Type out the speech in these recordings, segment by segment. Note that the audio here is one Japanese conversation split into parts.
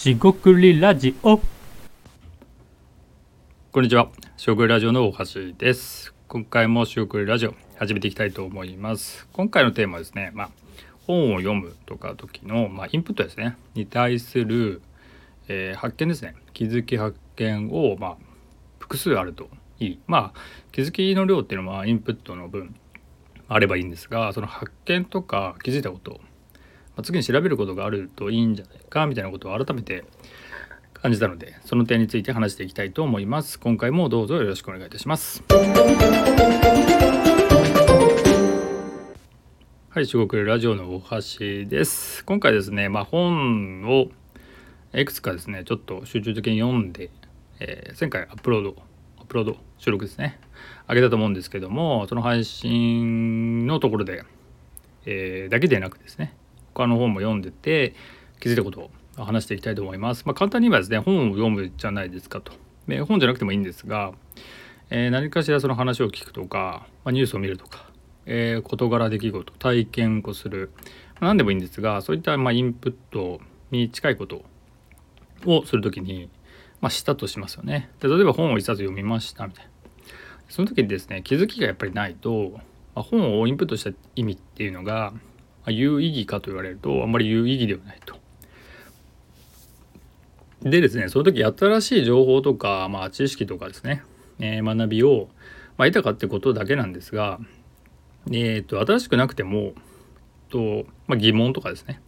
しごくりラジオこんにちは。しごくりラジオの大橋です。今回もしごくりラジオ始めていきたいと思います。今回のテーマはですね、まあ、本を読むとか時の、まあ、インプットですね、に対する、えー発見ですね。気づき発見を、まあ、複数あるといい。まあ、気づきの量っていうのはインプットの分あればいいんですが、その発見とか気づいたこと、次に調べることがあるといいんじゃないかみたいなことを改めて感じたのでその点について話していきたいと思います。今回もどうぞよろしくお願いいたします。はい四国ラジオの大橋です。今回ですねまあ本をいくつかですねちょっと集中的に読んで、えー前回アップロードアップロード収録ですね上げたと思うんですけどもその配信のところで、えーだけでなくですね他の本も読んでて気づいたことを話していきたいと思います。まあ、簡単に言えばですね本を読むじゃないですかと。で本じゃなくてもいいんですが、えー何かしらその話を聞くとか、まあ、ニュースを見るとか、えー事柄出来事体験をする、まあ、何でもいいんですがそういったまインプットに近いことをするときに、まあ、したとしますよね。で例えば本を一冊読みましたみたいな。その時にですね気づきがやっぱりないと、まあ、本をインプットした意味っていうのが、有意義かと言われるとあんまり有意義ではないと。でですねその時新しい情報とか、まあ、知識とかですね、えー学びを、まあ、得たかってことだけなんですが、えー、と新しくなくてもと、まあ、疑問とかですね、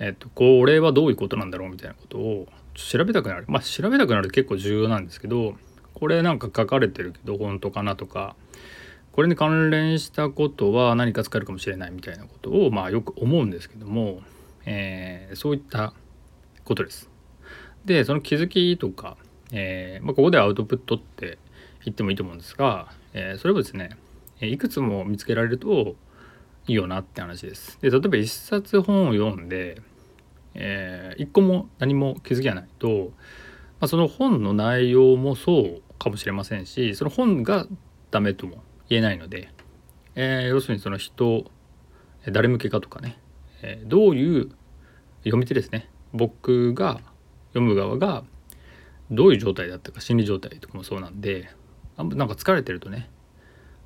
えー、とこれはどういうことなんだろうみたいなことを調べたくなるまあ調べたくなるって結構重要なんですけどこれなんか書かれてるけど本当かなとかこれに関連したことは何か使えるかもしれないみたいなことをまあよく思うんですけども、えーそういったことです。でその気づきとか、えーまあ、ここでアウトプットって言ってもいいと思うんですが、えーそれをですねいくつも見つけられるといいよなって話です。で例えば一冊本を読んで、えー一個も何も気づきがないと、まあ、その本の内容もそうかもしれませんしその本がダメとも言えないので、えー要するにその人誰向けかとかね、えーどういう読み手ですね僕が読む側がどういう状態だったか心理状態とかもそうなんであなんか疲れてるとね、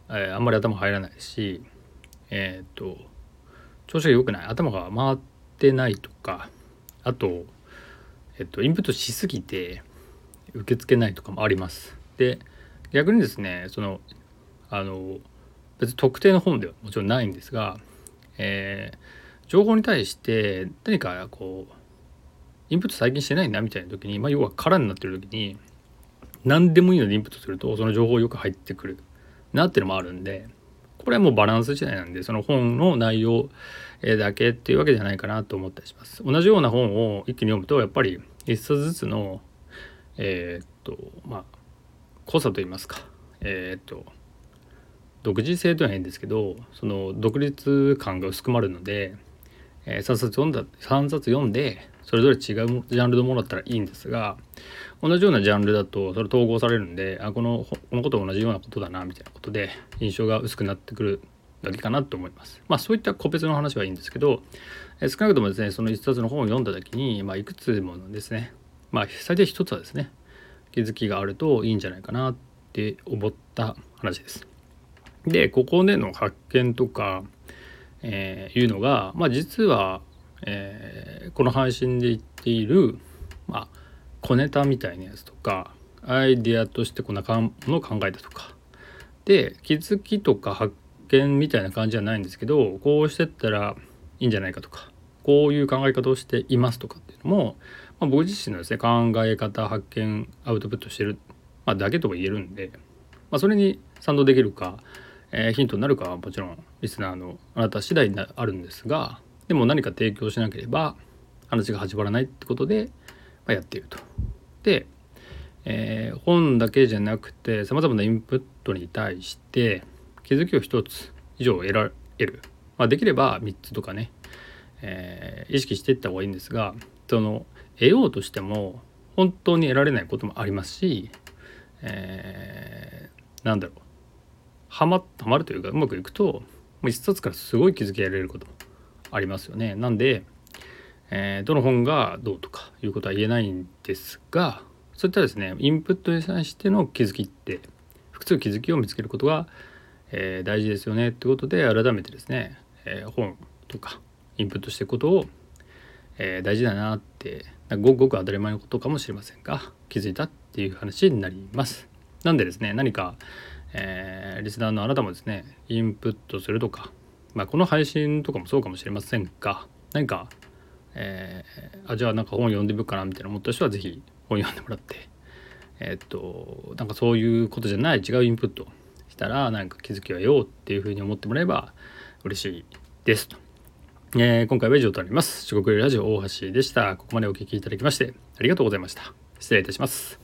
えーあんまり頭入らないしえっ、と調子が良くない頭が回ってないとかあと、えっと、インプットしすぎて受け付けないとかもあります。で逆にですねそのあの別に特定の本ではもちろんないんですが、えー情報に対して何かこうインプット最近してないなみたいな時に、まあ、要は空になってる時に何でもいいのでインプットするとその情報よく入ってくるなっていうのもあるんでこれはもうバランス次第なんでその本の内容だけっていうわけじゃないかなと思ったりします。同じような本を一気に読むとやっぱり一冊ずつのえーっとまあ濃さといいますかえーっと独自性というのは変ですけどその独立感が薄くなるので、え3冊読んだ3冊読んでそれぞれ違うジャンルのものだったらいいんですが同じようなジャンルだとそれ統合されるんであこのこのこと同じようなことだなみたいなことで印象が薄くなってくるだけかなと思います。まあそういった個別の話はいいんですけど、え少なくともですねその一冊の本を読んだ時に、まあ、いくつものですねまあ最低一つはですね気づきがあるといいんじゃないかなって思った話です。でここでの発見とか、えーいうのが、まあ、実は、えーこの配信で言っている、まあ、小ネタみたいなやつとかアイディアとしてこんなものを考えたとかで気づきとか発見みたいな感じじゃないんですけどこうしてったらいいんじゃないかとかこういう考え方をしていますとかっていうのも、まあ、僕自身のですね考え方発見アウトプットしてる、まあ、だけとも言えるんで、まあ、それに賛同できるか、えーヒントになるかはもちろんリスナーのあなた次第にあるんですがでも何か提供しなければ話が始まらないってことで、まあ、やっていると。で、えー本だけじゃなくてさまざまなインプットに対して気づきを一つ以上得ら得る、まあ、できれば3つとかね、えー意識していった方がいいんですがその得ようとしても本当に得られないこともありますし、えーなんだろうはまはまるというかうまくいくと一冊からすごい気づきられることもありますよね。なんで、えーどの本がどうとかいうことは言えないんですがそういったですねインプットに対しての気づきって複数気づきを見つけることが、えー大事ですよねってことで改めてですね、えー本とかインプットしていくことを、え大事だなってごくごく当たり前のことかもしれませんが気づいたっていう話になります。なんでですね何か、えーリスナーのあなたもですねインプットするとか、まあ、この配信とかもそうかもしれませんが何か、えーあじゃあなんか本読んでみようかなみたいな思った人は是非本読んでもらってえーっとなんかそういうことじゃない違うインプットしたらなんか気づきはようっていうふうに思ってもらえば嬉しいですと。えー今回は以上となります。四国ラジオ大橋でした。ここまでお聞きいただきましてありがとうございました。失礼いたします。